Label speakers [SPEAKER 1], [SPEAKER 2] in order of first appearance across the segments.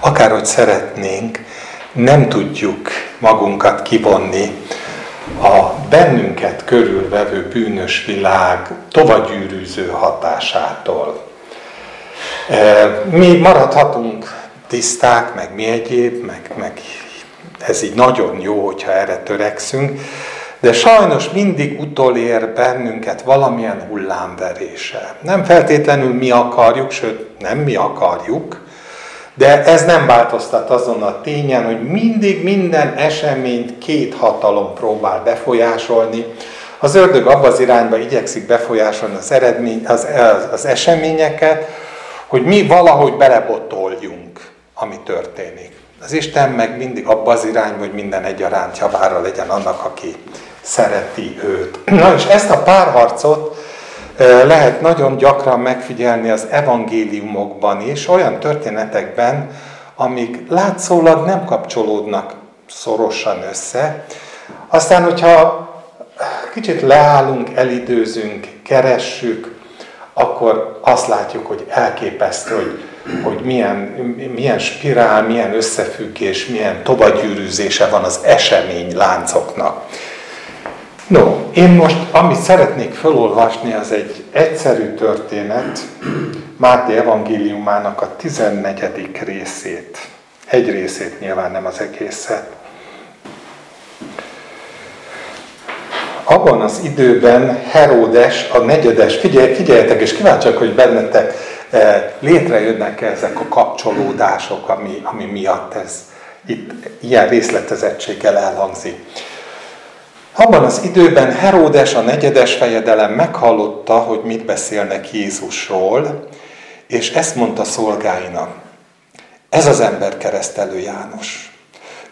[SPEAKER 1] akárhogy szeretnénk, nem tudjuk magunkat kivonni a bennünket körülvevő bűnös világ tovagyűrűző hatásától. E, mi maradhatunk tiszták, meg mi egyéb, meg, meg ez így nagyon jó, hogyha erre törekszünk, de sajnos mindig utolér bennünket valamilyen hullámverése. Nem feltétlenül mi akarjuk, sőt nem mi akarjuk, de ez nem változtat azon a tényen, hogy mindig minden eseményt két hatalom próbál befolyásolni. Az ördög abba az irányba igyekszik befolyásolni az, eredmény, az, az, az eseményeket, hogy mi valahogy belebotoljunk, ami történik. Az Isten meg mindig abba az irányba, hogy minden egyaránt javára legyen annak, aki szereti őt. Na és ezt a párharcot lehet nagyon gyakran megfigyelni az evangéliumokban is, olyan történetekben, amik látszólag nem kapcsolódnak szorosan össze. Aztán, hogyha kicsit leállunk, elidőzünk, keressük, akkor azt látjuk, hogy elképesztő, hogy, hogy milyen, milyen spirál, milyen összefüggés, milyen tovagyűrűzése van az esemény láncoknak. No, én most, amit szeretnék felolvasni, az egy egyszerű történet, Máté evangéliumának a 14. részét. Egy részét nyilván nem az egészet. Abban az időben Heródes, a negyedes, figyelj, figyeljetek, és kíváncsiak, hogy bennetek eh, létrejönnek ezek a kapcsolódások, ami, ami miatt ez itt ilyen részletezettséggel elhangzik. Abban az időben Heródes a negyedes fejedelem meghallotta, hogy mit beszélnek Jézusról, és ezt mondta szolgáinak. Ez az ember keresztelő János.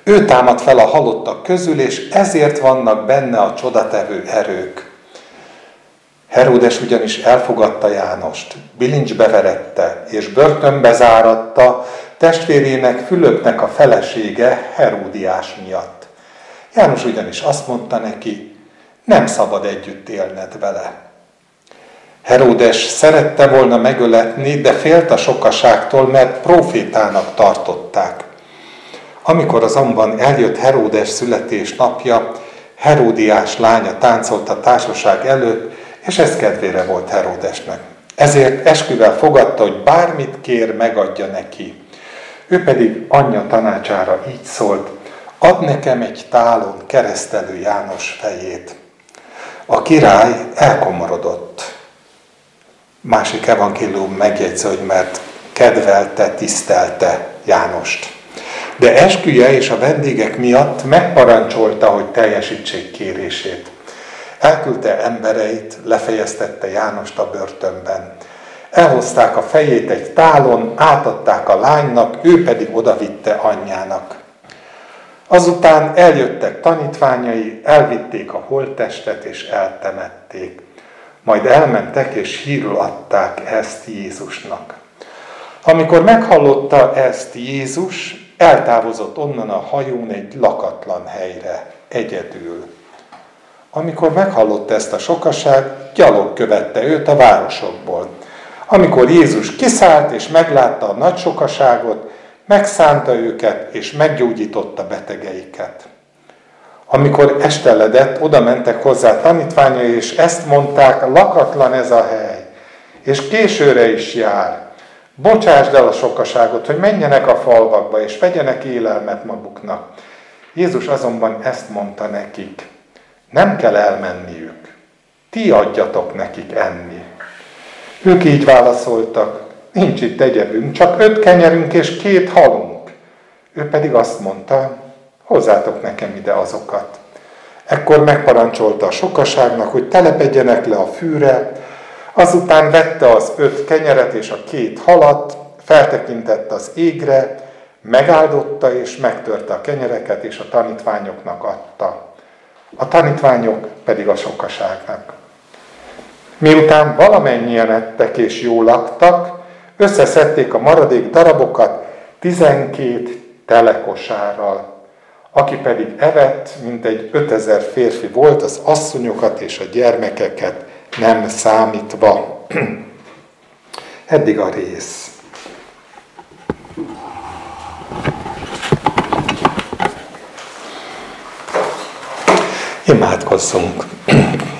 [SPEAKER 1] Ő támad fel a halottak közül, és ezért vannak benne a csodatevő erők. Heródes ugyanis elfogadta Jánost, bilincsbe verette, és börtönbe záratta testvérének Fülöpnek a felesége Heródiás miatt. János ugyanis azt mondta neki, nem szabad együtt élned vele. Heródes szerette volna megöletni, de félt a sokaságtól, mert profétának tartották. Amikor azonban eljött Heródes születésnapja, Heródiás lánya táncolt a társaság előtt, és ez kedvére volt Heródesnek. Ezért esküvel fogadta, hogy bármit kér, megadja neki. Ő pedig anyja tanácsára így szólt, ad nekem egy tálon keresztelő János fejét. A király elkomorodott. Másik evangélium megjegyzi, hogy mert kedvelte, tisztelte Jánost. De esküje és a vendégek miatt megparancsolta, hogy teljesítsék kérését. Elküldte embereit, lefejeztette Jánost a börtönben. Elhozták a fejét egy tálon, átadták a lánynak, ő pedig odavitte anyjának. Azután eljöttek tanítványai, elvitték a holttestet és eltemették. Majd elmentek és hírül adták ezt Jézusnak. Amikor meghallotta ezt Jézus, eltávozott onnan a hajón egy lakatlan helyre, egyedül. Amikor meghallotta ezt a sokaság, gyalog követte őt a városokból. Amikor Jézus kiszállt és meglátta a nagy sokaságot, megszánta őket, és meggyógyította betegeiket. Amikor esteledett, oda mentek hozzá tanítványai, és ezt mondták, lakatlan ez a hely, és későre is jár. Bocsásd el a sokaságot, hogy menjenek a falvakba, és vegyenek élelmet maguknak. Jézus azonban ezt mondta nekik, nem kell elmenniük, ti adjatok nekik enni. Ők így válaszoltak, nincs itt egyebünk, csak öt kenyerünk és két halunk. Ő pedig azt mondta, hozzátok nekem ide azokat. Ekkor megparancsolta a sokaságnak, hogy telepedjenek le a fűre, azután vette az öt kenyeret és a két halat, feltekintett az égre, megáldotta és megtörte a kenyereket, és a tanítványoknak adta. A tanítványok pedig a sokaságnak. Miután valamennyien ettek és jól laktak, összeszedték a maradék darabokat 12 telekosárral. Aki pedig evett, mintegy 5000 férfi volt, az asszonyokat és a gyermekeket nem számítva. Eddig a rész. Imádkozzunk!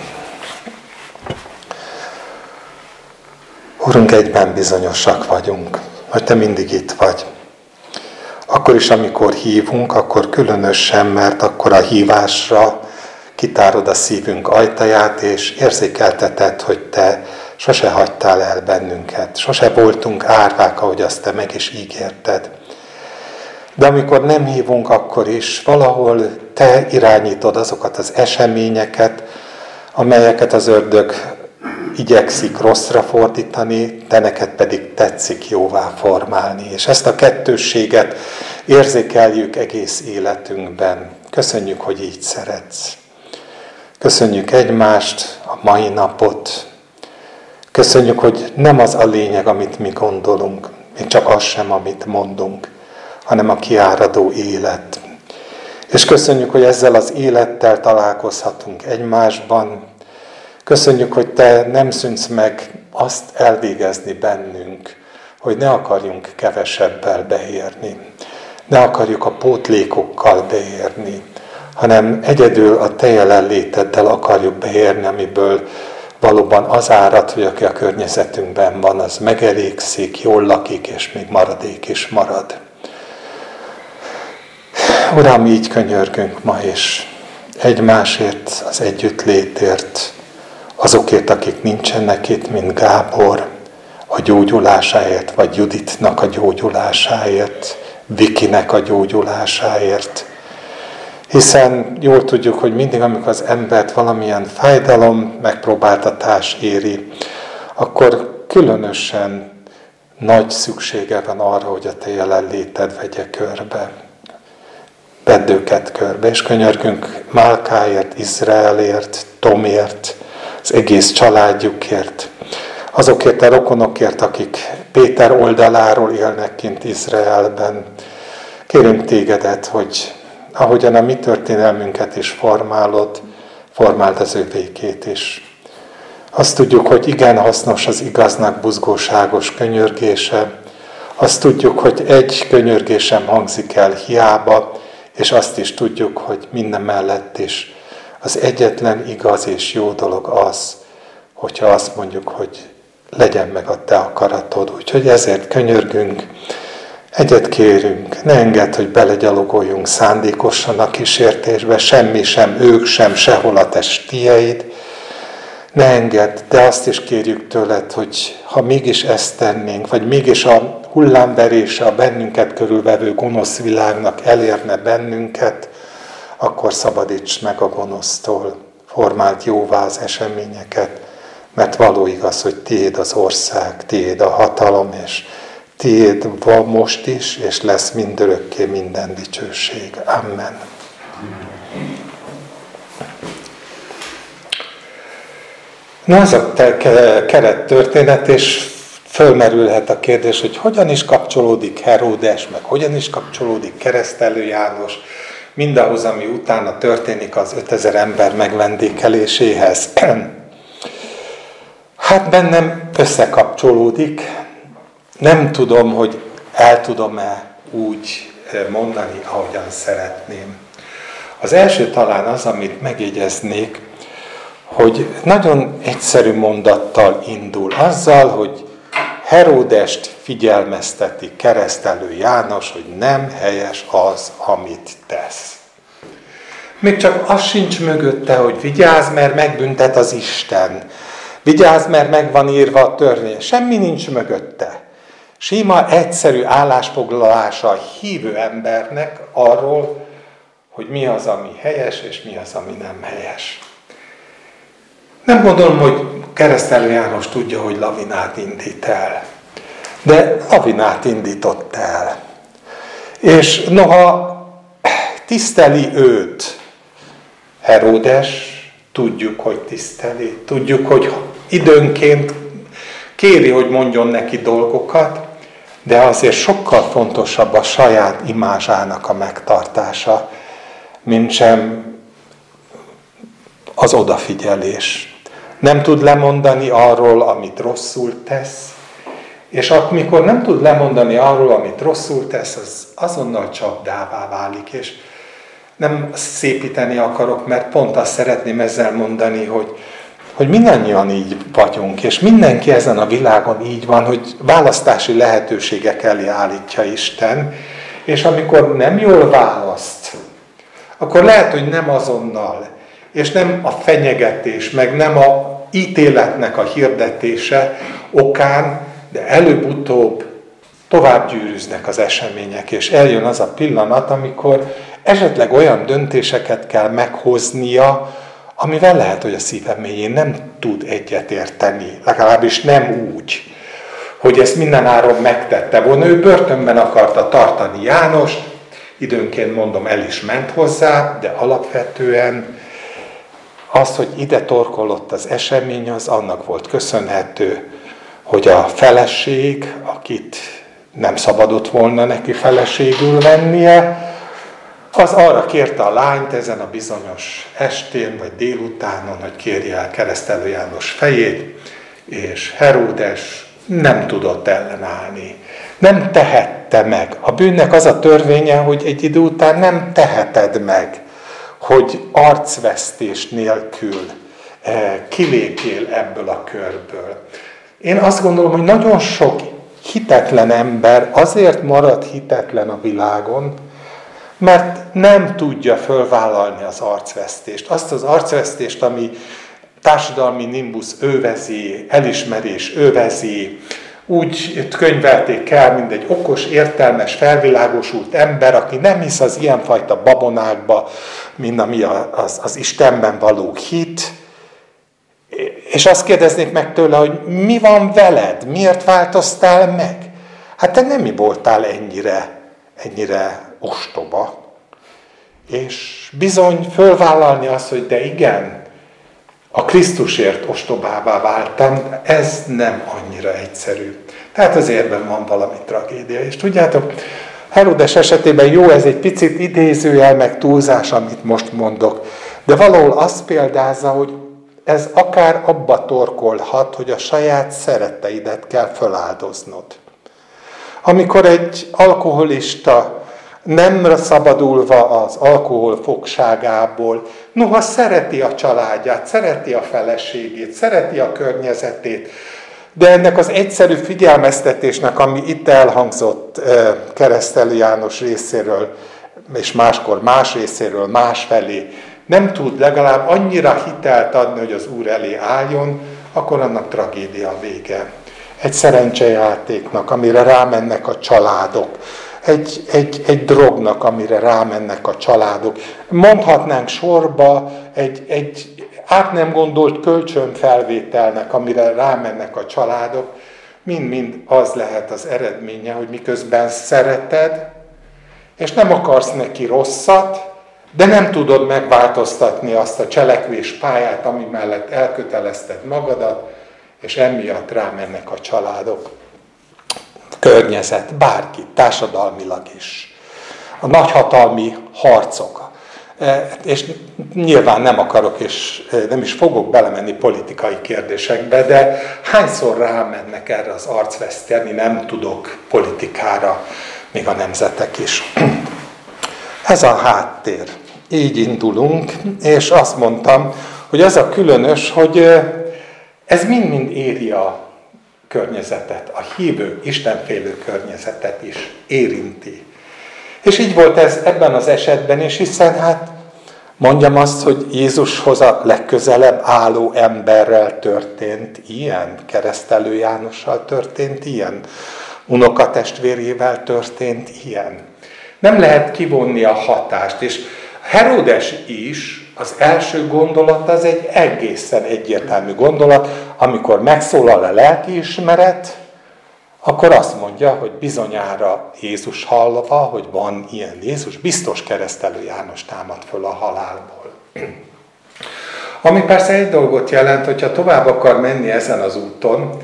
[SPEAKER 1] Urunk, egyben bizonyosak vagyunk, hogy Te mindig itt vagy. Akkor is, amikor hívunk, akkor különösen, mert akkor a hívásra kitárod a szívünk ajtaját, és érzékelteted, hogy Te sose hagytál el bennünket, sose voltunk árvák, ahogy azt Te meg is ígérted. De amikor nem hívunk, akkor is valahol Te irányítod azokat az eseményeket, amelyeket az ördög igyekszik rosszra fordítani, te neked pedig tetszik jóvá formálni. És ezt a kettősséget érzékeljük egész életünkben. Köszönjük, hogy így szeretsz. Köszönjük egymást, a mai napot. Köszönjük, hogy nem az a lényeg, amit mi gondolunk, még csak az sem, amit mondunk, hanem a kiáradó élet. És köszönjük, hogy ezzel az élettel találkozhatunk egymásban, Köszönjük, hogy Te nem szűnsz meg azt elvégezni bennünk, hogy ne akarjunk kevesebbel beérni, ne akarjuk a pótlékokkal beérni, hanem egyedül a Te jelenléteddel akarjuk beérni, amiből valóban az árad, hogy aki a környezetünkben van, az megelégszik, jól lakik, és még maradék is marad. Uram, így könyörgünk ma is egymásért, az együttlétért, azokért, akik nincsenek itt, mint Gábor, a gyógyulásáért, vagy Juditnak a gyógyulásáért, Vikinek a gyógyulásáért. Hiszen jól tudjuk, hogy mindig, amikor az embert valamilyen fájdalom, megpróbáltatás éri, akkor különösen nagy szüksége van arra, hogy a te jelenléted vegye körbe. Vedd őket körbe, és könyörgünk Málkáért, Izraelért, Tomért, az egész családjukért, azokért a rokonokért, akik Péter oldaláról élnek kint Izraelben. Kérünk tégedet, hogy ahogyan a mi történelmünket is formálod, formáld az ő végét is. Azt tudjuk, hogy igen hasznos az igaznak buzgóságos könyörgése, azt tudjuk, hogy egy könyörgésem hangzik el hiába, és azt is tudjuk, hogy minden mellett is az egyetlen igaz és jó dolog az, hogyha azt mondjuk, hogy legyen meg a te akaratod. Úgyhogy ezért könyörgünk, egyet kérünk, ne engedd, hogy belegyalogoljunk szándékosan a kísértésbe, semmi sem, ők sem, sehol a testieid. Ne engedd, de azt is kérjük tőled, hogy ha mégis ezt tennénk, vagy mégis a hullámverése a bennünket körülvevő gonosz világnak elérne bennünket, akkor szabadíts meg a gonosztól, formált jóvá az eseményeket, mert való igaz, hogy tiéd az ország, tiéd a hatalom, és tiéd van most is, és lesz mindörökké minden dicsőség. Amen. Na ez a keret történet, és fölmerülhet a kérdés, hogy hogyan is kapcsolódik Heródes, meg hogyan is kapcsolódik Keresztelő János, mindahhoz, ami utána történik az 5000 ember megvendékeléséhez. Hát bennem összekapcsolódik. Nem tudom, hogy el tudom-e úgy eh, mondani, ahogyan szeretném. Az első talán az, amit megjegyeznék, hogy nagyon egyszerű mondattal indul. Azzal, hogy Heródest figyelmezteti keresztelő János, hogy nem helyes az, amit tesz. Még csak az sincs mögötte, hogy vigyázz, mert megbüntet az Isten. Vigyázz, mert meg van írva a törvény. Semmi nincs mögötte. Sima, egyszerű állásfoglalása a hívő embernek arról, hogy mi az, ami helyes, és mi az, ami nem helyes. Nem gondolom, hogy keresztelő János tudja, hogy lavinát indít el. De lavinát indított el. És noha tiszteli őt Heródes, tudjuk, hogy tiszteli, tudjuk, hogy időnként kéri, hogy mondjon neki dolgokat, de azért sokkal fontosabb a saját imázsának a megtartása, mint sem az odafigyelés nem tud lemondani arról, amit rosszul tesz, és amikor nem tud lemondani arról, amit rosszul tesz, az azonnal csapdává válik, és nem szépíteni akarok, mert pont azt szeretném ezzel mondani, hogy, hogy mindannyian így vagyunk, és mindenki ezen a világon így van, hogy választási lehetőségek elé állítja Isten, és amikor nem jól választ, akkor lehet, hogy nem azonnal, és nem a fenyegetés, meg nem a ítéletnek a hirdetése okán, de előbb-utóbb tovább gyűrűznek az események, és eljön az a pillanat, amikor esetleg olyan döntéseket kell meghoznia, amivel lehet, hogy a szívem mélyén nem tud egyetérteni, legalábbis nem úgy, hogy ezt mindenáron megtette volna. Ő börtönben akarta tartani Jánost, időnként mondom, el is ment hozzá, de alapvetően az, hogy ide torkolott az esemény, az annak volt köszönhető, hogy a feleség, akit nem szabadott volna neki feleségül vennie, az arra kérte a lányt ezen a bizonyos estén vagy délutánon, hogy kérje el keresztelő János fejét, és Heródes nem tudott ellenállni. Nem tehette meg. A bűnnek az a törvénye, hogy egy idő után nem teheted meg, hogy arcvesztés nélkül eh, kilépjél ebből a körből. Én azt gondolom, hogy nagyon sok hitetlen ember azért marad hitetlen a világon, mert nem tudja fölvállalni az arcvesztést. Azt az arcvesztést, ami társadalmi nimbusz övezi, elismerés övezi, úgy könyvelték el, mint egy okos, értelmes, felvilágosult ember, aki nem hisz az ilyenfajta babonákba, mint ami az, az Istenben való hit. És azt kérdeznék meg tőle, hogy mi van veled? Miért változtál meg? Hát te nem mi voltál ennyire, ennyire ostoba. És bizony fölvállalni azt, hogy de igen, a Krisztusért ostobává váltam, ez nem annyira egyszerű. Tehát az érben van valami tragédia. És tudjátok, Herodes esetében jó, ez egy picit idézőjel, meg túlzás, amit most mondok. De valahol azt példázza, hogy ez akár abba torkolhat, hogy a saját szeretteidet kell feláldoznod. Amikor egy alkoholista nem szabadulva az alkohol fogságából, noha szereti a családját, szereti a feleségét, szereti a környezetét, de ennek az egyszerű figyelmeztetésnek, ami itt elhangzott keresztelő János részéről, és máskor más részéről, másfelé, nem tud legalább annyira hitelt adni, hogy az Úr elé álljon, akkor annak tragédia vége. Egy szerencsejátéknak, amire rámennek a családok, egy, egy, egy drognak, amire rámennek a családok. Mondhatnánk sorba egy, egy át nem gondolt kölcsönfelvételnek, amire rámennek a családok, mind-mind az lehet az eredménye, hogy miközben szereted, és nem akarsz neki rosszat, de nem tudod megváltoztatni azt a cselekvés pályát, ami mellett elkötelezted magadat, és emiatt rámennek a családok környezet, bárki, társadalmilag is. A nagyhatalmi harcok. E, és nyilván nem akarok, és e, nem is fogok belemenni politikai kérdésekbe, de hányszor rámennek erre az arcveszteni, nem tudok politikára, még a nemzetek is. Ez a háttér. Így indulunk, és azt mondtam, hogy az a különös, hogy e, ez mind-mind éri a környezetet, a hívő, istenfélő környezetet is érinti. És így volt ez ebben az esetben is, hiszen hát mondjam azt, hogy Jézushoz a legközelebb álló emberrel történt ilyen, keresztelő Jánossal történt ilyen, unokatestvérével történt ilyen. Nem lehet kivonni a hatást, és Herodes is az első gondolat az egy egészen egyértelmű gondolat, amikor megszólal a lelkiismeret, akkor azt mondja, hogy bizonyára Jézus hallva, hogy van ilyen Jézus, biztos keresztelő János támad föl a halálból. Ami persze egy dolgot jelent, hogyha tovább akar menni ezen az úton,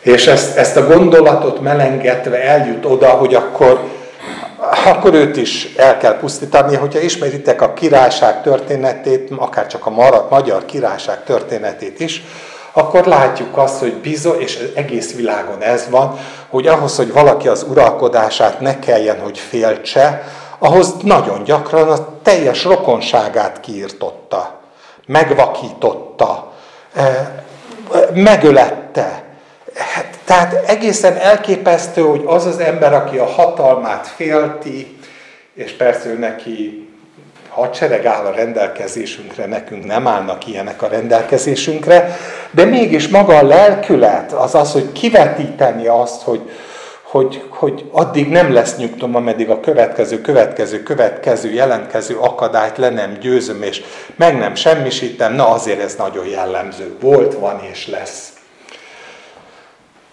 [SPEAKER 1] és ezt, ezt a gondolatot melengetve eljut oda, hogy akkor akkor őt is el kell pusztítani. Hogyha ismeritek a királyság történetét, akár csak a magyar királyság történetét is, akkor látjuk azt, hogy bizony, és egész világon ez van, hogy ahhoz, hogy valaki az uralkodását ne kelljen, hogy féltse, ahhoz nagyon gyakran a teljes rokonságát kiirtotta, megvakította, megölette. Hát, tehát egészen elképesztő, hogy az az ember, aki a hatalmát félti, és persze ő neki hadsereg áll a rendelkezésünkre, nekünk nem állnak ilyenek a rendelkezésünkre, de mégis maga a lelkület, az az, hogy kivetíteni azt, hogy, hogy, hogy addig nem lesz nyugtom, ameddig a következő, következő, következő, jelentkező akadályt le nem győzöm, és meg nem semmisítem, na azért ez nagyon jellemző. Volt, van és lesz.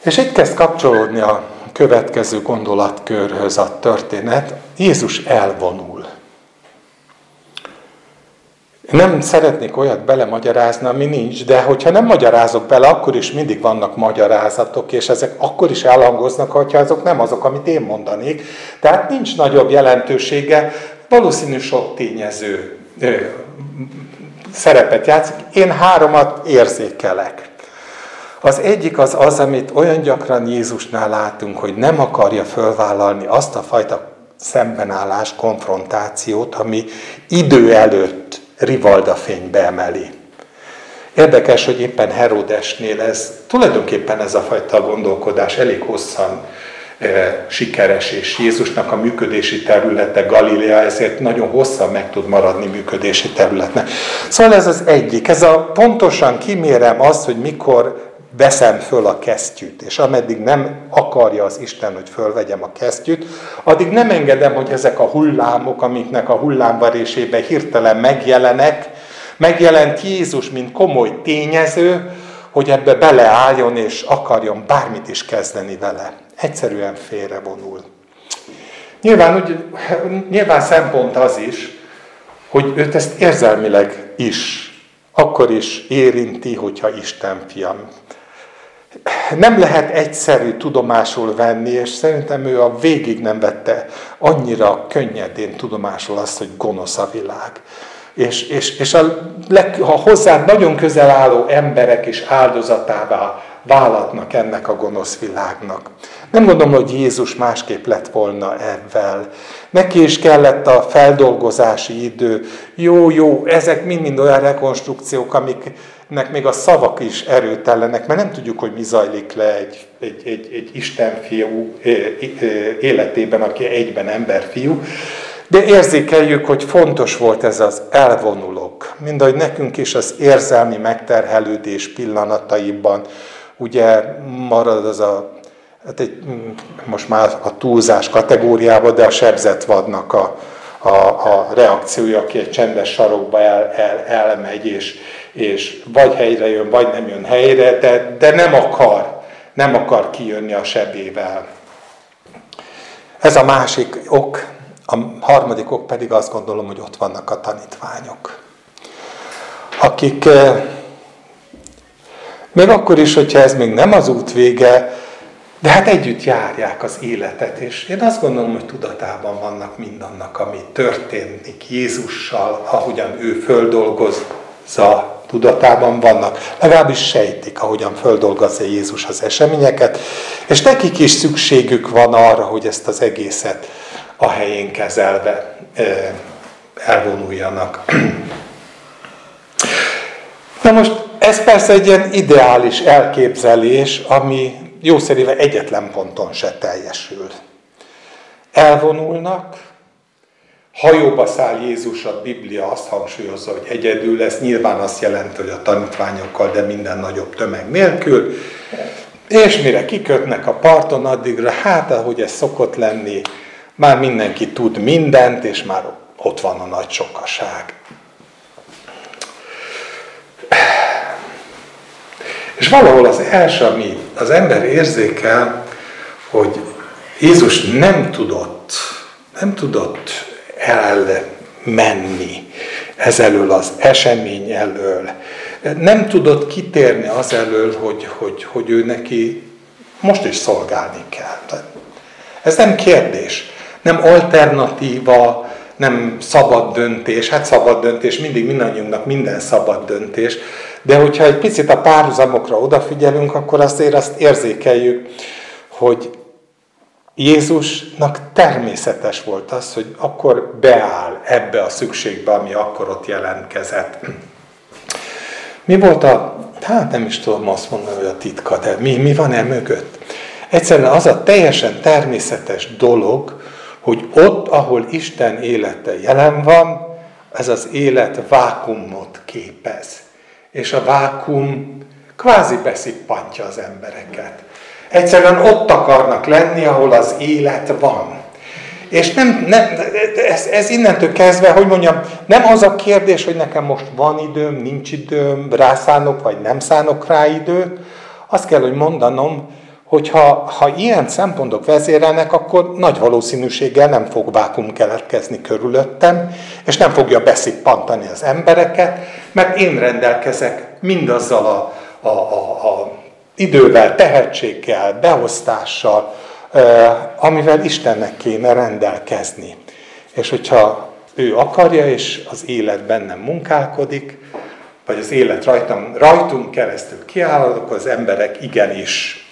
[SPEAKER 1] És itt kezd kapcsolódni a következő gondolatkörhöz a történet. Jézus elvonul. Nem szeretnék olyat belemagyarázni, ami nincs, de hogyha nem magyarázok bele, akkor is mindig vannak magyarázatok, és ezek akkor is elhangoznak, hogyha azok nem azok, amit én mondanék. Tehát nincs nagyobb jelentősége, valószínű sok tényező ö, szerepet játszik. Én háromat érzékelek. Az egyik az az, amit olyan gyakran Jézusnál látunk, hogy nem akarja fölvállalni azt a fajta szembenállás, konfrontációt, ami idő előtt rivalda fénybe emeli. Érdekes, hogy éppen Herodesnél ez, tulajdonképpen ez a fajta gondolkodás elég hosszan e, sikeres, és Jézusnak a működési területe Galilea, ezért nagyon hosszan meg tud maradni működési területnek. Szóval ez az egyik. Ez a pontosan kimérem azt, hogy mikor veszem föl a kesztyűt, és ameddig nem akarja az Isten, hogy fölvegyem a kesztyűt, addig nem engedem, hogy ezek a hullámok, amiknek a hullámvarésében hirtelen megjelenek, megjelent Jézus, mint komoly tényező, hogy ebbe beleálljon és akarjon bármit is kezdeni vele. Egyszerűen félrevonul. Nyilván, úgy, nyilván szempont az is, hogy őt ezt érzelmileg is, akkor is érinti, hogyha Isten fiam nem lehet egyszerű tudomásul venni, és szerintem ő a végig nem vette annyira könnyedén tudomásul azt, hogy gonosz a világ. És, és, és a, leg, a hozzá nagyon közel álló emberek is áldozatává válatnak ennek a gonosz világnak. Nem gondolom, hogy Jézus másképp lett volna ebben. Neki is kellett a feldolgozási idő. Jó, jó, ezek mind-mind olyan rekonstrukciók, amiknek még a szavak is erőtellenek, mert nem tudjuk, hogy mi zajlik le egy, egy, egy, egy Istenfiú életében, aki egyben emberfiú. De érzékeljük, hogy fontos volt ez az elvonulók. Mind ahogy nekünk is az érzelmi megterhelődés pillanataiban, ugye marad az a hát egy, most már a túlzás kategóriába, de a sebzett vadnak a, a, a reakciója, aki egy csendes sarokba el, el, elmegy, és, és vagy helyre jön, vagy nem jön helyre, de, de nem akar, nem akar kijönni a sebével. Ez a másik ok, a harmadik ok pedig azt gondolom, hogy ott vannak a tanítványok, akik eh, még akkor is, hogyha ez még nem az út vége, de hát együtt járják az életet, és én azt gondolom, hogy tudatában vannak mindannak, ami történik Jézussal, ahogyan ő földolgozza, tudatában vannak, legalábbis sejtik, ahogyan földolgozza Jézus az eseményeket, és nekik is szükségük van arra, hogy ezt az egészet a helyén kezelve elvonuljanak. Na most ez persze egy ilyen ideális elképzelés, ami jószerével egyetlen ponton se teljesül. Elvonulnak, hajóba száll Jézus, a Biblia azt hangsúlyozza, hogy egyedül lesz, nyilván azt jelenti, hogy a tanítványokkal, de minden nagyobb tömeg nélkül, és mire kikötnek a parton, addigra, hát ahogy ez szokott lenni, már mindenki tud mindent, és már ott van a nagy sokaság. És valahol az első, ami az ember érzékel, hogy Jézus nem tudott, nem tudott elmenni ez elől az esemény elől. Nem tudott kitérni az elől, hogy, hogy, hogy ő neki most is szolgálni kell. Ez nem kérdés, nem alternatíva, nem szabad döntés. Hát szabad döntés, mindig mindannyiunknak minden szabad döntés. De hogyha egy picit a párhuzamokra odafigyelünk, akkor azért azt érzékeljük, hogy Jézusnak természetes volt az, hogy akkor beáll ebbe a szükségbe, ami akkor ott jelentkezett. Mi volt a, hát nem is tudom azt mondani, hogy a titka, de mi, mi van e mögött? Egyszerűen az a teljesen természetes dolog, hogy ott, ahol Isten élete jelen van, ez az élet vákumot képez. És a vákum kvázi beszippantja az embereket. Egyszerűen ott akarnak lenni, ahol az élet van. És nem, nem ez, ez innentől kezdve, hogy mondjam, nem az a kérdés, hogy nekem most van időm, nincs időm, rászánok, vagy nem szánok rá időt. Azt kell, hogy mondanom, hogy ha, ha ilyen szempontok vezérelnek, akkor nagy valószínűséggel nem fog vákum keletkezni körülöttem, és nem fogja beszippantani az embereket, mert én rendelkezek mindazzal a, a, a, a idővel, tehetséggel, beosztással, amivel Istennek kéne rendelkezni. És hogyha ő akarja, és az élet bennem munkálkodik, vagy az élet rajtam, rajtunk keresztül kiáll, akkor az emberek igenis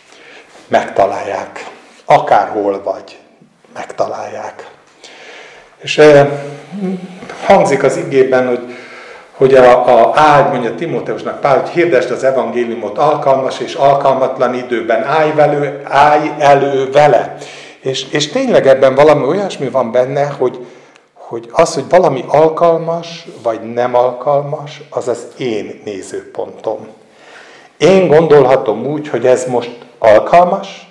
[SPEAKER 1] megtalálják. Akárhol vagy, megtalálják. És hangzik az igében, hogy hogy a, a ágy, mondja Timóteusnak Pál, hogy hirdesd az evangéliumot alkalmas és alkalmatlan időben, állj, velő, állj elő vele. És, és tényleg ebben valami olyasmi van benne, hogy, hogy az, hogy valami alkalmas vagy nem alkalmas, az az én nézőpontom. Én gondolhatom úgy, hogy ez most alkalmas,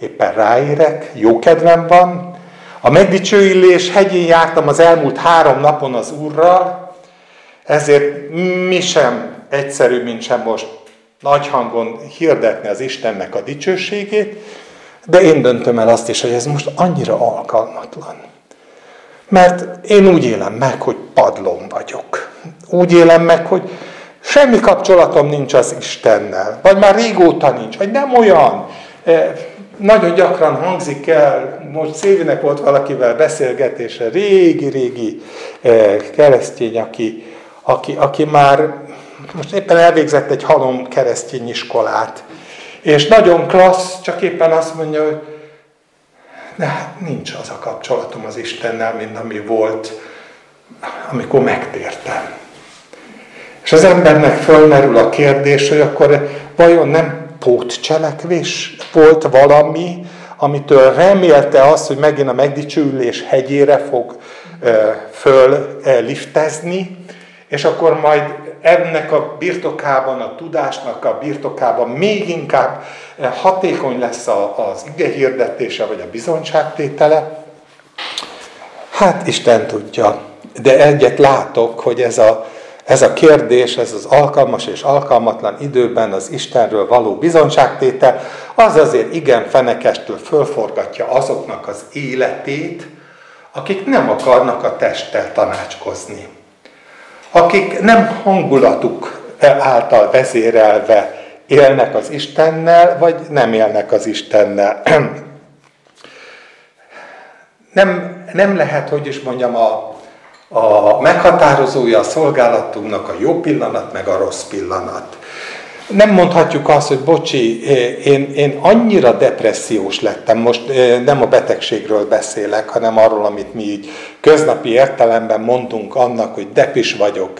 [SPEAKER 1] éppen ráérek, jó kedvem van. A megdicsőillés hegyén jártam az elmúlt három napon az Úrral, ezért mi sem egyszerű, mint sem most nagy hangon hirdetni az Istennek a dicsőségét, de én döntöm el azt is, hogy ez most annyira alkalmatlan. Mert én úgy élem meg, hogy padlom vagyok. Úgy élem meg, hogy semmi kapcsolatom nincs az Istennel, vagy már régóta nincs, vagy nem olyan. E, nagyon gyakran hangzik el, most Szévinek volt valakivel beszélgetése, régi-régi e, keresztény, aki aki, aki már most éppen elvégzett egy halom keresztény iskolát, és nagyon klassz, csak éppen azt mondja, hogy de hát nincs az a kapcsolatom az Istennel, mint ami volt, amikor megtértem. És az embernek fölmerül a kérdés, hogy akkor vajon nem pótcselekvés volt valami, amitől remélte azt, hogy megint a megdicsőülés hegyére fog föl liftezni, és akkor majd ennek a birtokában, a tudásnak a birtokában még inkább eh, hatékony lesz az ige hirdetése, vagy a bizonyságtétele. Hát Isten tudja. De egyet látok, hogy ez a, ez a kérdés, ez az alkalmas és alkalmatlan időben az Istenről való bizonyságtétel, az azért igen fenekestől fölforgatja azoknak az életét, akik nem akarnak a testtel tanácskozni akik nem hangulatuk által vezérelve élnek az Istennel, vagy nem élnek az Istennel. Nem, nem lehet, hogy is mondjam, a, a meghatározója a szolgálatunknak a jó pillanat, meg a rossz pillanat. Nem mondhatjuk azt, hogy bocsi, én, én annyira depressziós lettem, most nem a betegségről beszélek, hanem arról, amit mi így köznapi értelemben mondunk annak, hogy depis vagyok,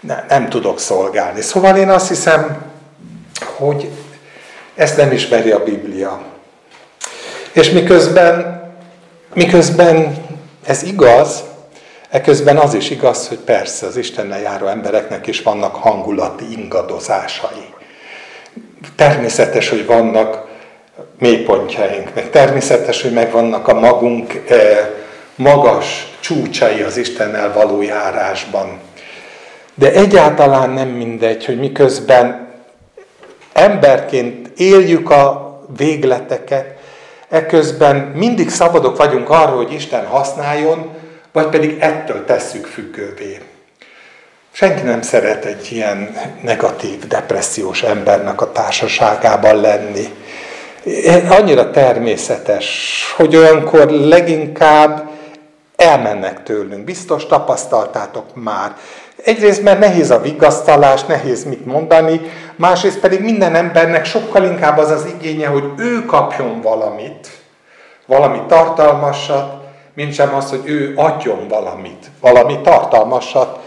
[SPEAKER 1] ne, nem tudok szolgálni. Szóval én azt hiszem, hogy ezt nem ismeri a Biblia. És miközben, miközben ez igaz, Eközben az is igaz, hogy persze az Istennel járó embereknek is vannak hangulati ingadozásai. Természetes, hogy vannak mélypontjaink, meg természetes, hogy megvannak a magunk eh, magas csúcsai az Istennel való járásban. De egyáltalán nem mindegy, hogy miközben emberként éljük a végleteket, eközben mindig szabadok vagyunk arra, hogy Isten használjon, vagy pedig ettől tesszük függővé. Senki nem szeret egy ilyen negatív, depressziós embernek a társaságában lenni. Annyira természetes, hogy olyankor leginkább elmennek tőlünk. Biztos tapasztaltátok már. Egyrészt, mert nehéz a vigasztalás, nehéz mit mondani, másrészt pedig minden embernek sokkal inkább az az igénye, hogy ő kapjon valamit, valami tartalmasat, mint sem az, hogy ő adjon valamit, valami tartalmasat.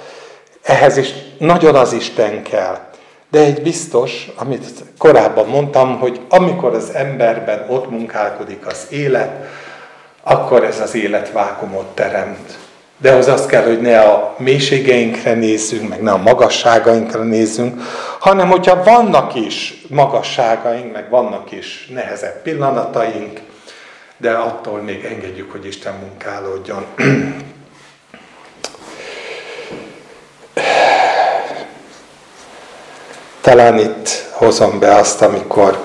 [SPEAKER 1] Ehhez is nagyon az Isten kell. De egy biztos, amit korábban mondtam, hogy amikor az emberben ott munkálkodik az élet, akkor ez az élet vákumot teremt. De az azt kell, hogy ne a mélységeinkre nézzünk, meg ne a magasságainkra nézzünk, hanem hogyha vannak is magasságaink, meg vannak is nehezebb pillanataink, de attól még engedjük, hogy Isten munkálódjon. Talán itt hozom be azt, amikor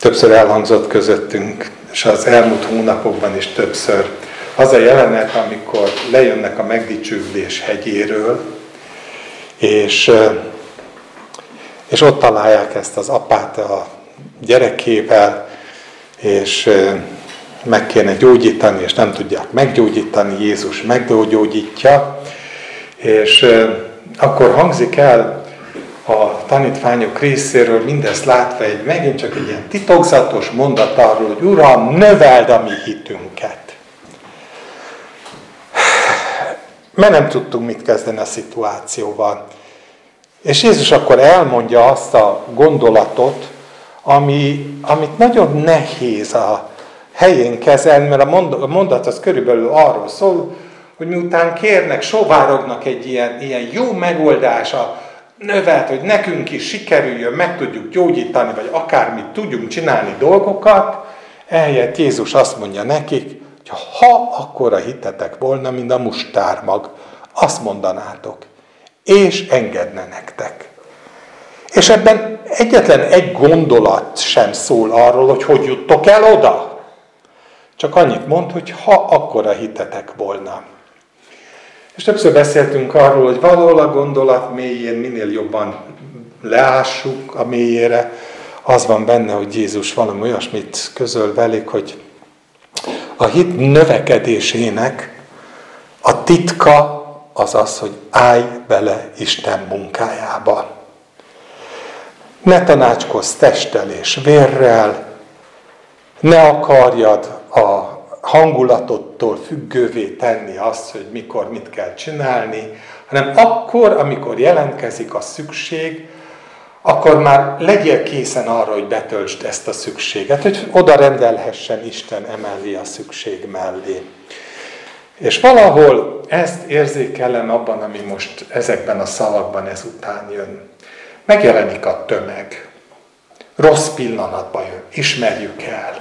[SPEAKER 1] többször elhangzott közöttünk, és az elmúlt hónapokban is többször, az a jelenet, amikor lejönnek a megdicsőülés hegyéről, és, és ott találják ezt az apát a gyerekével, és meg kéne gyógyítani, és nem tudják meggyógyítani, Jézus meggyógyítja, és akkor hangzik el a tanítványok részéről mindezt látva egy megint csak egy ilyen titokzatos mondat arról, hogy Uram, növeld a mi hitünket. Mert nem tudtunk mit kezdeni a szituációval. És Jézus akkor elmondja azt a gondolatot, ami, amit nagyon nehéz a helyén kezelni, mert a mondat az körülbelül arról szól, hogy miután kérnek, sovárognak egy ilyen, ilyen jó megoldás, a növelt, hogy nekünk is sikerüljön, meg tudjuk gyógyítani, vagy akármit tudjunk csinálni dolgokat, eljött Jézus azt mondja nekik, hogy ha akkora hitetek volna, mint a mustármag, azt mondanátok, és engedne nektek. És ebben egyetlen egy gondolat sem szól arról, hogy hogy juttok el oda. Csak annyit mond, hogy ha akkora hitetek volna. És többször beszéltünk arról, hogy valahol a gondolat mélyén minél jobban leássuk a mélyére, az van benne, hogy Jézus valami olyasmit közöl velük, hogy a hit növekedésének a titka az az, hogy állj bele Isten munkájába. Ne tanácskozz testtel és vérrel, ne akarjad a hangulatottól függővé tenni azt, hogy mikor mit kell csinálni, hanem akkor, amikor jelentkezik a szükség, akkor már legyél készen arra, hogy betöltsd ezt a szükséget, hogy oda rendelhessen Isten emellé a szükség mellé. És valahol ezt érzékelem abban, ami most ezekben a szavakban ezután jön. Megjelenik a tömeg. Rossz pillanatban jön, ismerjük el.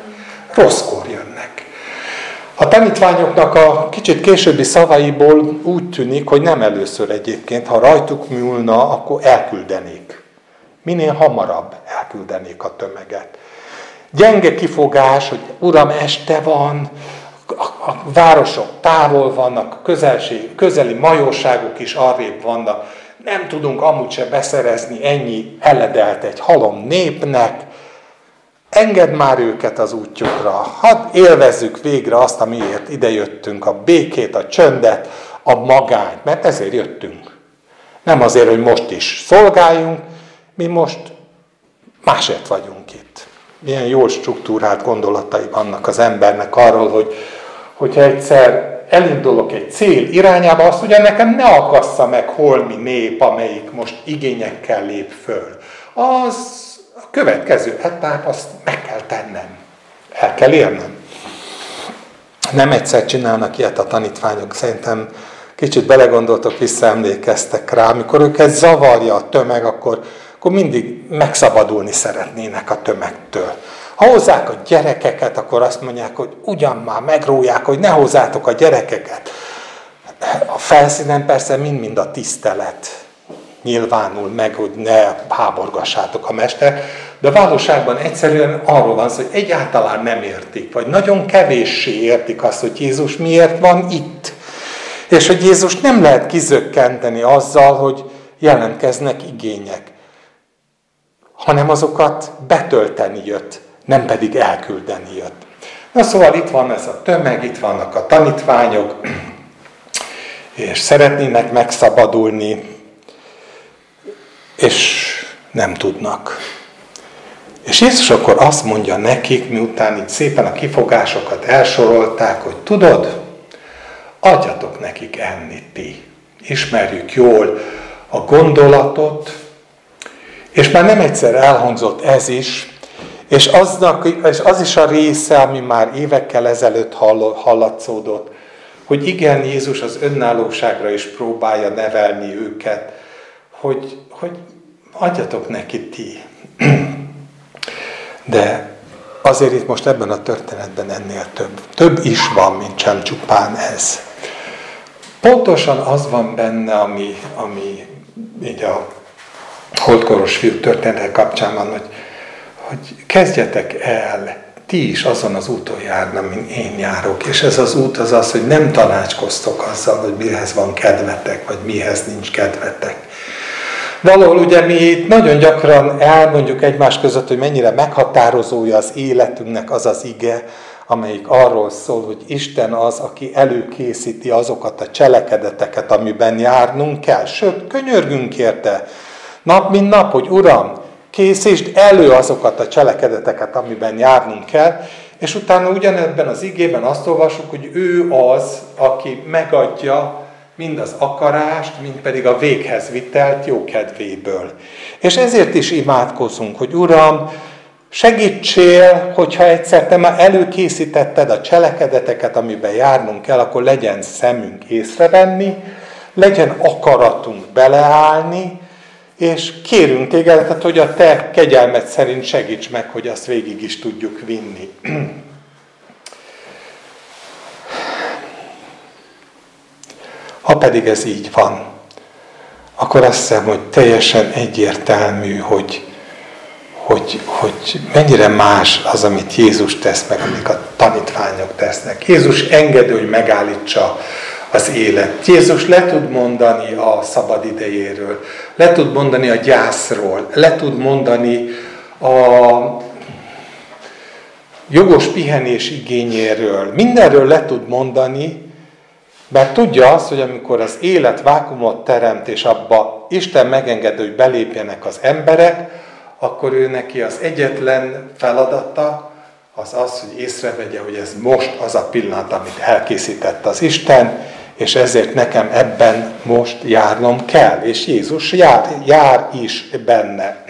[SPEAKER 1] Rosszkor jönnek. A tanítványoknak a kicsit későbbi szavaiból úgy tűnik, hogy nem először egyébként, ha rajtuk múlna, akkor elküldenék. Minél hamarabb elküldenék a tömeget. Gyenge kifogás, hogy Uram, este van, a városok távol vannak, közelség, közeli majorságok is arrébb vannak, nem tudunk amúgy se beszerezni ennyi eledelt egy halom népnek, Engedd már őket az útjukra, hadd élvezzük végre azt, amiért idejöttünk, a békét, a csöndet, a magányt, mert ezért jöttünk. Nem azért, hogy most is szolgáljunk, mi most másért vagyunk itt. Milyen jól struktúrált gondolatai vannak az embernek arról, hogy hogyha egyszer elindulok egy cél irányába, azt ugye nekem ne akassza meg holmi nép, amelyik most igényekkel lép föl. Az a következő etáp azt meg kell tennem. El kell érnem. Nem egyszer csinálnak ilyet a tanítványok, szerintem kicsit belegondoltok, visszaemlékeztek rá, amikor őket zavarja a tömeg, akkor, akkor mindig megszabadulni szeretnének a tömegtől. Ha hozzák a gyerekeket, akkor azt mondják, hogy ugyan már megróják, hogy ne hozzátok a gyerekeket. A felszínen persze mind-mind a tisztelet nyilvánul meg, hogy ne háborgassátok a mester, de a valóságban egyszerűen arról van szó, hogy egyáltalán nem értik, vagy nagyon kevéssé értik azt, hogy Jézus miért van itt. És hogy Jézus nem lehet kizökkenteni azzal, hogy jelentkeznek igények, hanem azokat betölteni jött, nem pedig elküldeni jött. Na szóval itt van ez a tömeg, itt vannak a tanítványok, és szeretnének megszabadulni, és nem tudnak. És Jézus akkor azt mondja nekik, miután itt szépen a kifogásokat elsorolták, hogy tudod, adjatok nekik enni ti. Ismerjük jól a gondolatot, és már nem egyszer elhangzott ez is, és, aznak, és az is a része, ami már évekkel ezelőtt hallatszódott, hogy igen, Jézus az önállóságra is próbálja nevelni őket, hogy, hogy adjatok neki ti. De azért itt most ebben a történetben ennél több. Több is van, mint sem csupán ez. Pontosan az van benne, ami, ami így a holdkoros fiú történetek kapcsán van, hogy, hogy kezdjetek el ti is azon az úton járna, mint én járok. És ez az út az az, hogy nem tanácskoztok azzal, hogy mihez van kedvetek, vagy mihez nincs kedvetek. Valahol ugye mi itt nagyon gyakran elmondjuk egymás között, hogy mennyire meghatározója az életünknek az az ige, amelyik arról szól, hogy Isten az, aki előkészíti azokat a cselekedeteket, amiben járnunk kell. Sőt, könyörgünk érte nap mint nap, hogy Uram, készítsd elő azokat a cselekedeteket, amiben járnunk kell, és utána ugyanebben az igében azt olvasjuk, hogy ő az, aki megadja mind az akarást, mind pedig a véghez vitelt jókedvéből. És ezért is imádkozunk, hogy Uram, segítsél, hogyha egyszer te már előkészítetted a cselekedeteket, amiben járnunk kell, akkor legyen szemünk észrevenni, legyen akaratunk beleállni, és kérünk téged, hogy a te kegyelmet szerint segíts meg, hogy azt végig is tudjuk vinni. Ha pedig ez így van, akkor azt hiszem, hogy teljesen egyértelmű, hogy, hogy, hogy mennyire más az, amit Jézus tesz meg, amik a tanítványok tesznek. Jézus engedő, hogy megállítsa az élet. Jézus le tud mondani a szabad idejéről, le tud mondani a gyászról, le tud mondani a jogos pihenés igényéről. Mindenről le tud mondani, mert tudja azt, hogy amikor az élet vákumot teremt, és abba Isten megengedő, hogy belépjenek az emberek, akkor ő neki az egyetlen feladata az az, hogy észrevegye, hogy ez most az a pillanat, amit elkészített az Isten, és ezért nekem ebben most járnom kell. És Jézus jár, jár is benne.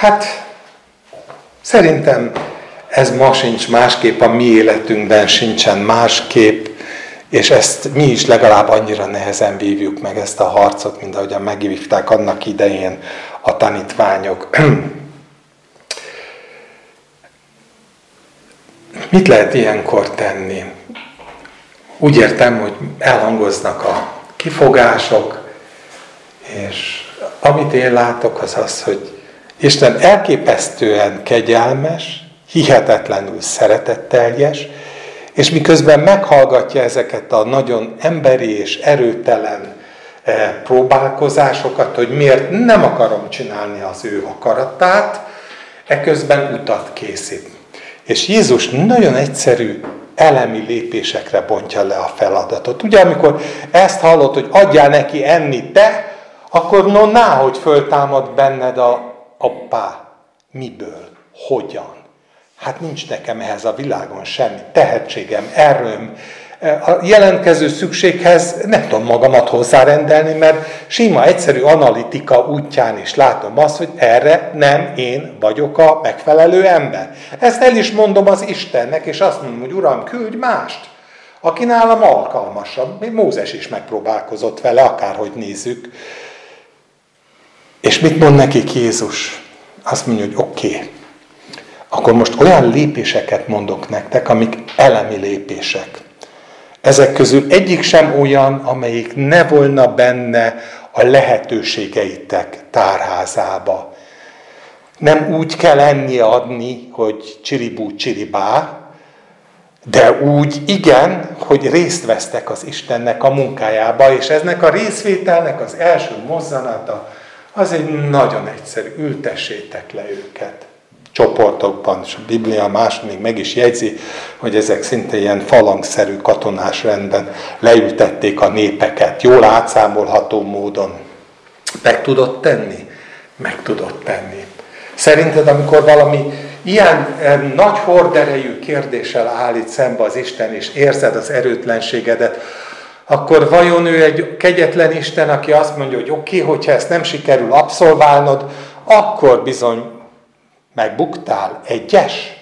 [SPEAKER 1] Hát szerintem ez ma sincs másképp, a mi életünkben sincsen másképp, és ezt mi is legalább annyira nehezen vívjuk meg ezt a harcot, mint ahogyan megvívták annak idején a tanítványok. Mit lehet ilyenkor tenni? Úgy értem, hogy elhangoznak a kifogások, és amit én látok, az az, hogy Isten elképesztően kegyelmes, hihetetlenül szeretetteljes, és miközben meghallgatja ezeket a nagyon emberi és erőtelen eh, próbálkozásokat, hogy miért nem akarom csinálni az ő akaratát, eközben utat készít. És Jézus nagyon egyszerű elemi lépésekre bontja le a feladatot. Ugye, amikor ezt hallott, hogy adjál neki enni te, akkor no, hogy föltámad benned a appá. Miből? Hogyan? Hát nincs nekem ehhez a világon semmi tehetségem, erőm, a jelentkező szükséghez nem tudom magamat hozzárendelni, mert sima, egyszerű analitika útján is látom azt, hogy erre nem én vagyok a megfelelő ember. Ezt el is mondom az Istennek, és azt mondom, hogy Uram, küldj mást, aki nálam alkalmasabb. Mózes is megpróbálkozott vele, akárhogy nézzük. És mit mond nekik Jézus? Azt mondja, hogy oké, okay, akkor most olyan lépéseket mondok nektek, amik elemi lépések. Ezek közül egyik sem olyan, amelyik ne volna benne a lehetőségeitek tárházába. Nem úgy kell enni adni, hogy csiribú csiribá, de úgy igen, hogy részt vesztek az Istennek a munkájába, és eznek a részvételnek az első mozzanata az egy nagyon egyszerű, ültessétek le őket csoportokban, és a Biblia más még meg is jegyzi, hogy ezek szinte ilyen falangszerű katonás rendben leültették a népeket, jól átszámolható módon. Meg tudod tenni? meg tudod tenni. Szerinted, amikor valami ilyen nagy horderejű kérdéssel állít szembe az Isten, és érzed az erőtlenségedet, akkor vajon ő egy kegyetlen Isten, aki azt mondja, hogy oké, okay, hogyha ezt nem sikerül abszolválnod, akkor bizony megbuktál, egyes?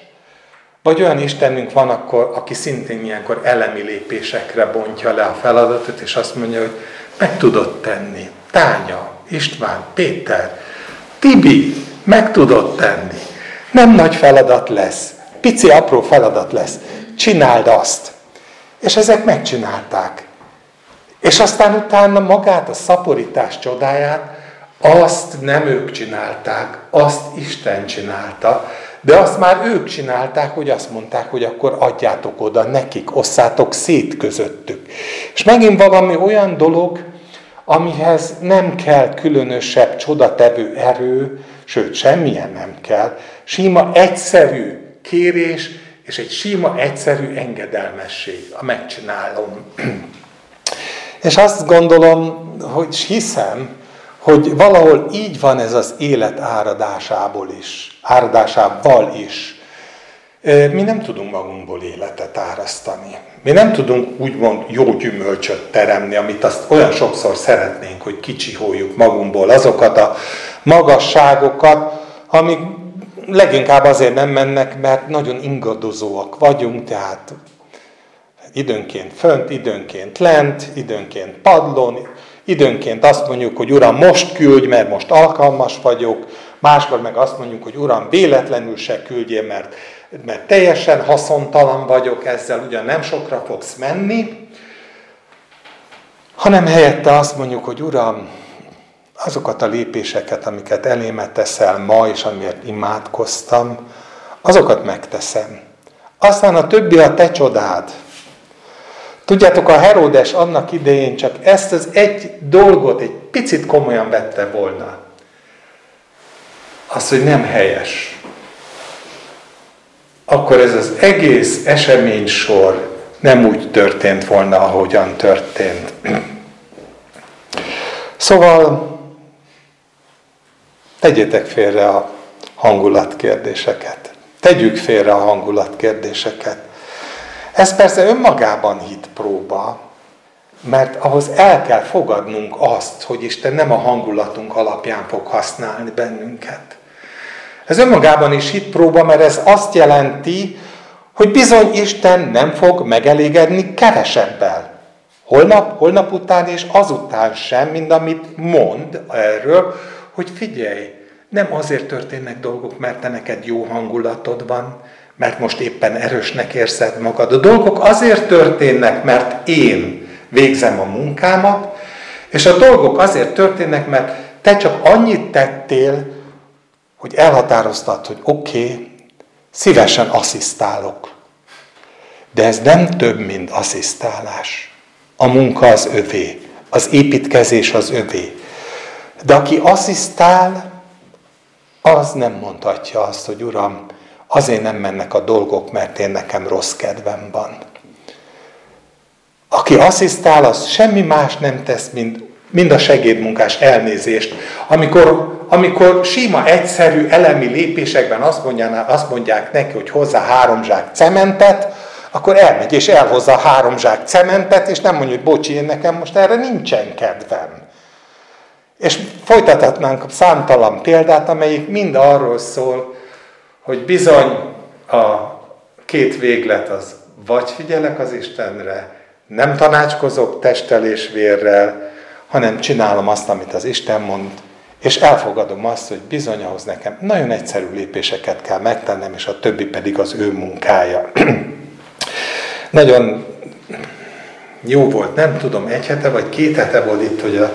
[SPEAKER 1] Vagy olyan Istenünk van, akkor, aki szintén ilyenkor elemi lépésekre bontja le a feladatot, és azt mondja, hogy meg tudod tenni. Tánya, István, Péter, Tibi, meg tudod tenni. Nem nagy feladat lesz. Pici, apró feladat lesz. Csináld azt. És ezek megcsinálták. És aztán utána magát, a szaporítás csodáját, azt nem ők csinálták, azt Isten csinálta, de azt már ők csinálták, hogy azt mondták, hogy akkor adjátok oda nekik, osszátok szét közöttük. És megint valami olyan dolog, amihez nem kell különösebb csodatevő erő, sőt, semmilyen nem kell. Sima, egyszerű kérés, és egy sima, egyszerű engedelmesség, a megcsinálom. És azt gondolom, hogy hiszem, hogy valahol így van ez az élet áradásából is, áradásával is. Mi nem tudunk magunkból életet árasztani. Mi nem tudunk úgymond jó gyümölcsöt teremni, amit azt olyan sokszor szeretnénk, hogy kicsiholjuk magunkból azokat a magasságokat, amik leginkább azért nem mennek, mert nagyon ingadozóak vagyunk, tehát időnként fönt, időnként lent, időnként padlón, időnként azt mondjuk, hogy Uram, most küldj, mert most alkalmas vagyok, máskor meg azt mondjuk, hogy Uram, véletlenül se küldjél, mert, mert teljesen haszontalan vagyok ezzel, ugyan nem sokra fogsz menni, hanem helyette azt mondjuk, hogy Uram, azokat a lépéseket, amiket elémet teszel ma, és amiért imádkoztam, azokat megteszem. Aztán a többi a te csodád. Tudjátok, a Heródes annak idején csak ezt az egy dolgot egy picit komolyan vette volna. Az, hogy nem helyes. Akkor ez az egész esemény sor nem úgy történt volna, ahogyan történt. Szóval tegyétek félre a hangulatkérdéseket. Tegyük félre a hangulatkérdéseket. Ez persze önmagában hit próba, mert ahhoz el kell fogadnunk azt, hogy Isten nem a hangulatunk alapján fog használni bennünket. Ez önmagában is hit próba, mert ez azt jelenti, hogy bizony Isten nem fog megelégedni kevesebbel. Holnap, holnap után és azután sem, mint amit mond erről, hogy figyelj, nem azért történnek dolgok, mert te neked jó hangulatod van, mert most éppen erősnek érzed magad. A dolgok azért történnek, mert én végzem a munkámat, és a dolgok azért történnek, mert te csak annyit tettél, hogy elhatároztad, hogy oké, okay, szívesen asszisztálok. De ez nem több, mint asszisztálás. A munka az övé, az építkezés az övé. De aki asszisztál, az nem mondhatja azt, hogy Uram, Azért nem mennek a dolgok, mert én nekem rossz kedvem van. Aki asszisztál, az semmi más nem tesz, mint mind a segédmunkás elnézést. Amikor, amikor sima, egyszerű, elemi lépésekben azt, mondják, azt mondják neki, hogy hozzá három zsák cementet, akkor elmegy és elhozza a három zsák cementet, és nem mondja, hogy bocsi, én nekem most erre nincsen kedvem. És folytathatnánk számtalan példát, amelyik mind arról szól, hogy bizony a két véglet az vagy figyelek az Istenre, nem tanácskozok testtel és vérrel, hanem csinálom azt, amit az Isten mond, és elfogadom azt, hogy bizony ahhoz nekem nagyon egyszerű lépéseket kell megtennem, és a többi pedig az ő munkája. nagyon jó volt, nem tudom, egy hete vagy két hete volt itt, hogy a,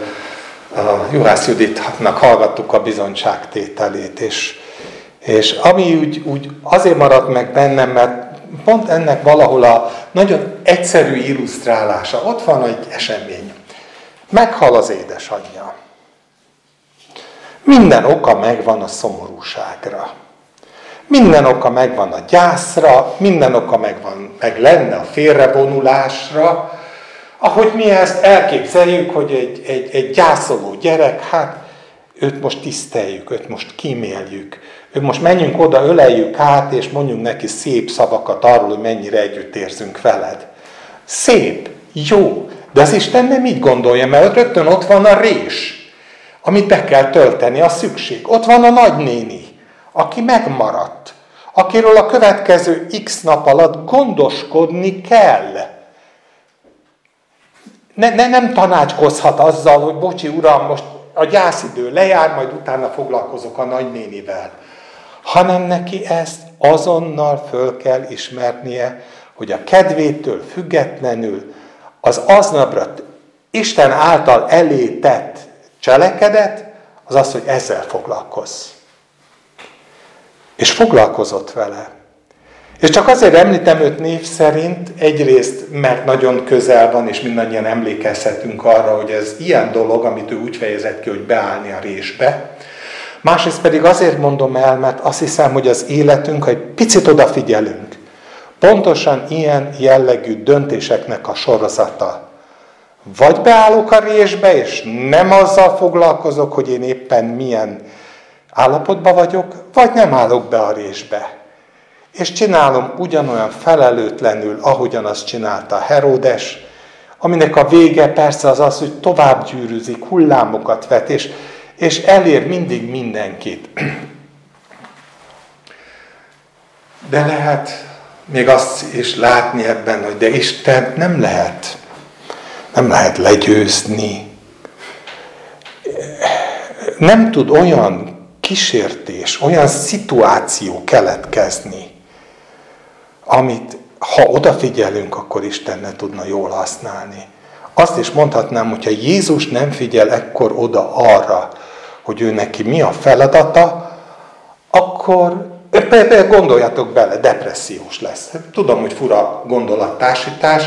[SPEAKER 1] a Juhász Juditnak hallgattuk a bizonyságtételét, és és ami úgy, úgy azért maradt meg bennem, mert pont ennek valahol a nagyon egyszerű illusztrálása. Ott van egy esemény. Meghal az édesanyja. Minden oka megvan a szomorúságra. Minden oka megvan a gyászra, minden oka megvan, meg lenne a félrevonulásra. Ahogy mi ezt elképzeljük, hogy egy, egy, egy gyászoló gyerek, hát őt most tiszteljük, őt most kíméljük. Őt most menjünk oda, öleljük át, és mondjunk neki szép szavakat arról, hogy mennyire együtt érzünk veled. Szép, jó, de az Isten nem így gondolja, mert rögtön ott van a rés, amit be kell tölteni, a szükség. Ott van a nagynéni, aki megmaradt, akiről a következő x nap alatt gondoskodni kell. Ne, ne, nem tanácskozhat azzal, hogy bocsi uram, most a gyászidő lejár, majd utána foglalkozok a nagynénivel. Hanem neki ezt azonnal föl kell ismernie, hogy a kedvétől függetlenül az aznapra Isten által elé tett cselekedet, az az, hogy ezzel foglalkozz. És foglalkozott vele. És csak azért említem őt név szerint, egyrészt, mert nagyon közel van, és mindannyian emlékezhetünk arra, hogy ez ilyen dolog, amit ő úgy fejezett ki, hogy beállni a résbe. Másrészt pedig azért mondom el, mert azt hiszem, hogy az életünk, ha egy picit odafigyelünk, pontosan ilyen jellegű döntéseknek a sorozata. Vagy beállok a résbe, és nem azzal foglalkozok, hogy én éppen milyen állapotban vagyok, vagy nem állok be a résbe. És csinálom ugyanolyan felelőtlenül, ahogyan azt csinálta Heródes, aminek a vége persze az az, hogy tovább gyűrűzik, hullámokat vet, és, és elér mindig mindenkit. De lehet még azt is látni ebben, hogy de Isten nem lehet, nem lehet legyőzni. Nem tud olyan kísértés, olyan szituáció keletkezni, amit ha odafigyelünk, akkor Isten ne tudna jól használni. Azt is mondhatnám, hogyha Jézus nem figyel ekkor oda arra, hogy ő neki mi a feladata, akkor gondoljatok bele, depressziós lesz. Tudom, hogy fura gondolattársítás,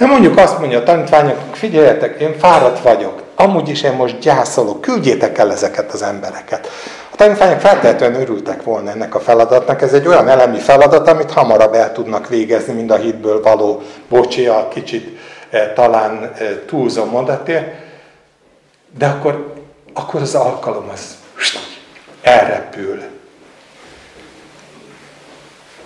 [SPEAKER 1] de mondjuk azt mondja a tanítványoknak, figyeljetek, én fáradt vagyok, amúgy is én most gyászolok, küldjétek el ezeket az embereket. A tanítványok feltétlenül örültek volna ennek a feladatnak, ez egy olyan elemi feladat, amit hamarabb el tudnak végezni, mint a hitből való, bocsi, a kicsit eh, talán eh, túlzó mondatért, de akkor, akkor az alkalom az elrepül.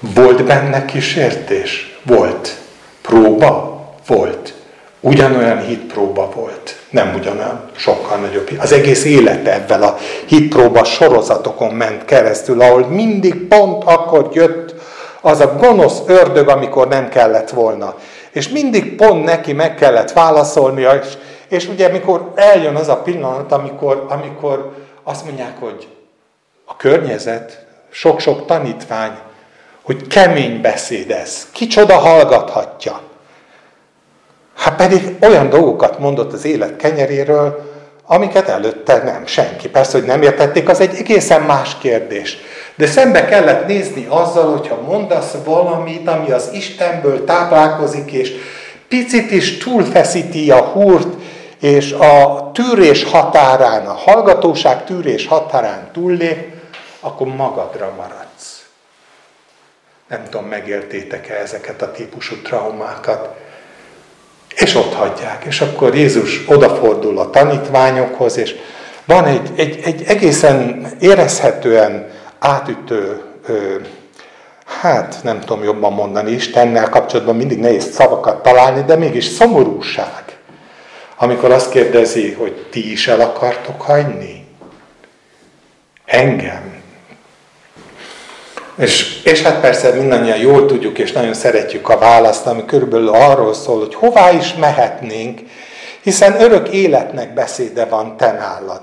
[SPEAKER 1] Volt benne kísértés? Volt. Próba? Volt. Ugyanolyan hitpróba volt. Nem ugyanolyan, sokkal nagyobb. Az egész élete ebben a hitpróba sorozatokon ment keresztül, ahol mindig pont akkor jött az a gonosz ördög, amikor nem kellett volna. És mindig pont neki meg kellett válaszolnia, és, és ugye mikor eljön az a pillanat, amikor, amikor azt mondják, hogy a környezet, sok-sok tanítvány, hogy kemény beszéd ez. Kicsoda hallgathatja. Hát pedig olyan dolgokat mondott az élet kenyeréről, amiket előtte nem, senki. Persze, hogy nem értették, az egy egészen más kérdés. De szembe kellett nézni azzal, hogyha mondasz valamit, ami az Istenből táplálkozik, és picit is túlfeszíti a húrt, és a tűrés határán, a hallgatóság tűrés határán túllép, akkor magadra maradsz. Nem tudom, megéltétek-e ezeket a típusú traumákat. És ott hagyják. És akkor Jézus odafordul a tanítványokhoz, és van egy, egy, egy egészen érezhetően átütő, ö, hát nem tudom jobban mondani, Istennel kapcsolatban mindig nehéz szavakat találni, de mégis szomorúság. Amikor azt kérdezi, hogy ti is el akartok hagyni? Engem. És, és hát persze mindannyian jól tudjuk, és nagyon szeretjük a választ, ami körülbelül arról szól, hogy hová is mehetnénk, hiszen örök életnek beszéde van te nálad.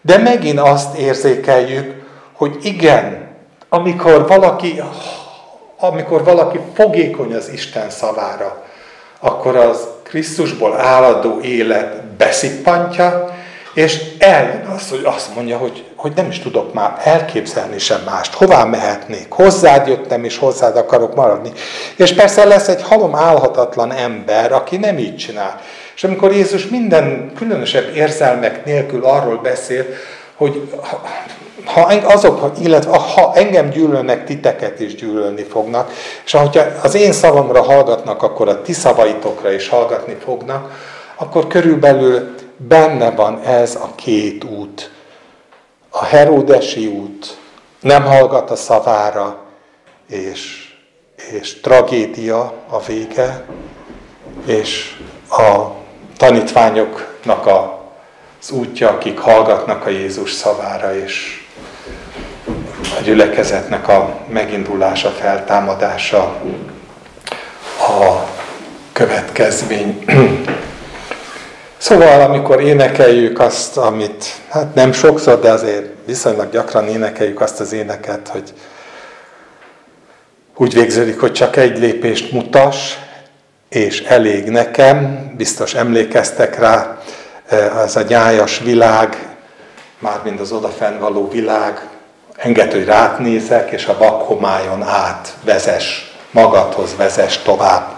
[SPEAKER 1] De megint azt érzékeljük, hogy igen, amikor valaki, amikor valaki fogékony az Isten szavára, akkor az Krisztusból áladó élet beszippantja, és eljön az, hogy azt mondja, hogy, hogy nem is tudok már elképzelni sem mást. Hová mehetnék? Hozzád jöttem, és hozzád akarok maradni. És persze lesz egy halom állhatatlan ember, aki nem így csinál. És amikor Jézus minden különösebb érzelmek nélkül arról beszél, hogy ha azok, illetve ha engem gyűlölnek, titeket is gyűlölni fognak, és ha az én szavamra hallgatnak, akkor a ti szavaitokra is hallgatni fognak, akkor körülbelül benne van ez a két út. A Heródesi út nem hallgat a szavára, és, és tragédia a vége, és a tanítványoknak a, az útja, akik hallgatnak a Jézus szavára, és a gyülekezetnek a megindulása, feltámadása, a következmény. Szóval, amikor énekeljük azt, amit, hát nem sokszor, de azért viszonylag gyakran énekeljük azt az éneket, hogy úgy végződik, hogy csak egy lépést mutas, és elég nekem, biztos emlékeztek rá, ez a nyájas világ, mármint az odafenn való világ, enged, hogy rád nézek, és a vakhomájon át vezes, magadhoz vezes tovább.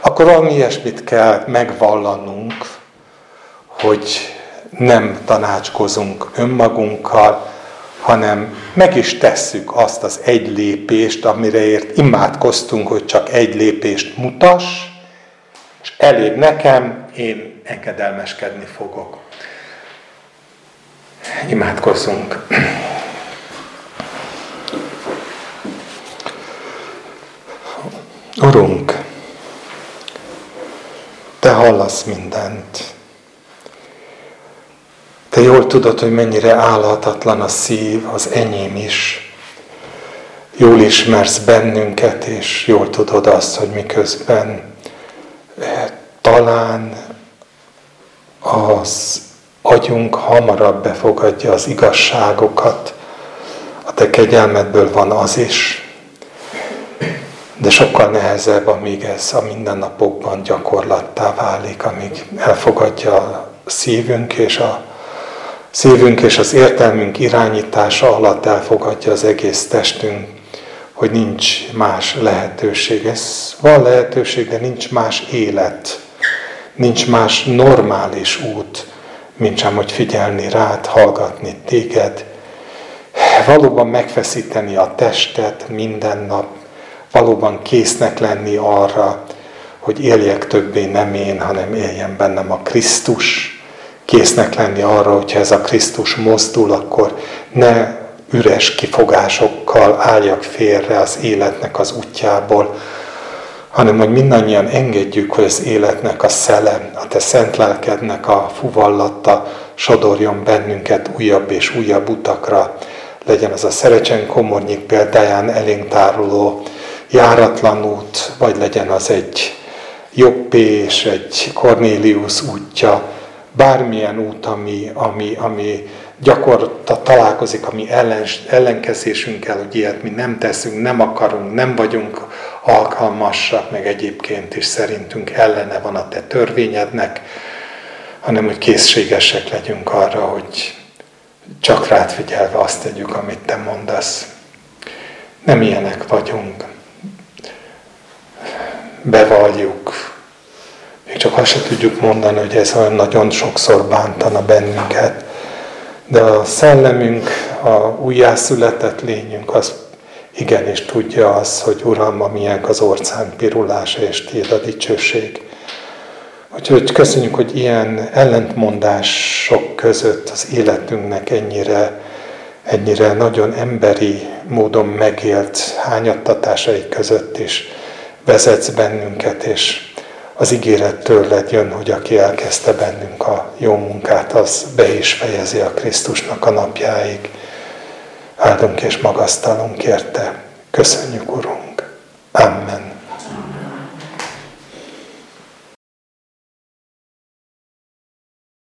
[SPEAKER 1] Akkor valami ilyesmit kell megvallanunk, hogy nem tanácskozunk önmagunkkal, hanem meg is tesszük azt az egy lépést, amire ért imádkoztunk, hogy csak egy lépést mutas, és elég nekem, én engedelmeskedni fogok. Imádkozzunk. Urunk, Te hallasz mindent. Te jól tudod, hogy mennyire állhatatlan a szív, az enyém is. Jól ismersz bennünket, és jól tudod azt, hogy miközben eh, talán az agyunk hamarabb befogadja az igazságokat, a te kegyelmedből van az is, de sokkal nehezebb, amíg ez a mindennapokban gyakorlattá válik, amíg elfogadja a szívünk és a szívünk és az értelmünk irányítása alatt elfogadja az egész testünk, hogy nincs más lehetőség. Ez van lehetőség, de nincs más élet, nincs más normális út, mint sem, hogy figyelni rád, hallgatni téged, valóban megfeszíteni a testet minden nap, valóban késznek lenni arra, hogy éljek többé nem én, hanem éljen bennem a Krisztus, késznek lenni arra, hogyha ez a Krisztus mozdul, akkor ne üres kifogásokkal álljak félre az életnek az útjából, hanem hogy mindannyian engedjük, hogy az életnek a szele, a te szent lelkednek a fuvallata sodorjon bennünket újabb és újabb utakra, legyen az a Szerecsen Komornyik példáján elénk táruló járatlan út, vagy legyen az egy Jobbé és egy Cornélius útja, bármilyen út, ami, ami, ami gyakorta találkozik a mi ellen, ellenkezésünkkel, hogy ilyet mi nem teszünk, nem akarunk, nem vagyunk alkalmasak, meg egyébként is szerintünk ellene van a te törvényednek, hanem hogy készségesek legyünk arra, hogy csak rád figyelve azt tegyük, amit te mondasz. Nem ilyenek vagyunk. Bevalljuk, még csak azt se tudjuk mondani, hogy ez olyan nagyon sokszor bántana bennünket. De a szellemünk, a újjászületett lényünk, az igenis tudja az, hogy Uram, milyen az orcán pirulása és tiéd a dicsőség. Úgyhogy köszönjük, hogy ilyen ellentmondások között az életünknek ennyire, ennyire nagyon emberi módon megélt hányattatásai között is vezetsz bennünket, és az ígéret tőled jön, hogy aki elkezdte bennünk a jó munkát, az be is fejezi a Krisztusnak a napjáig. Áldunk és magasztalunk érte. Köszönjük, Urunk. Amen.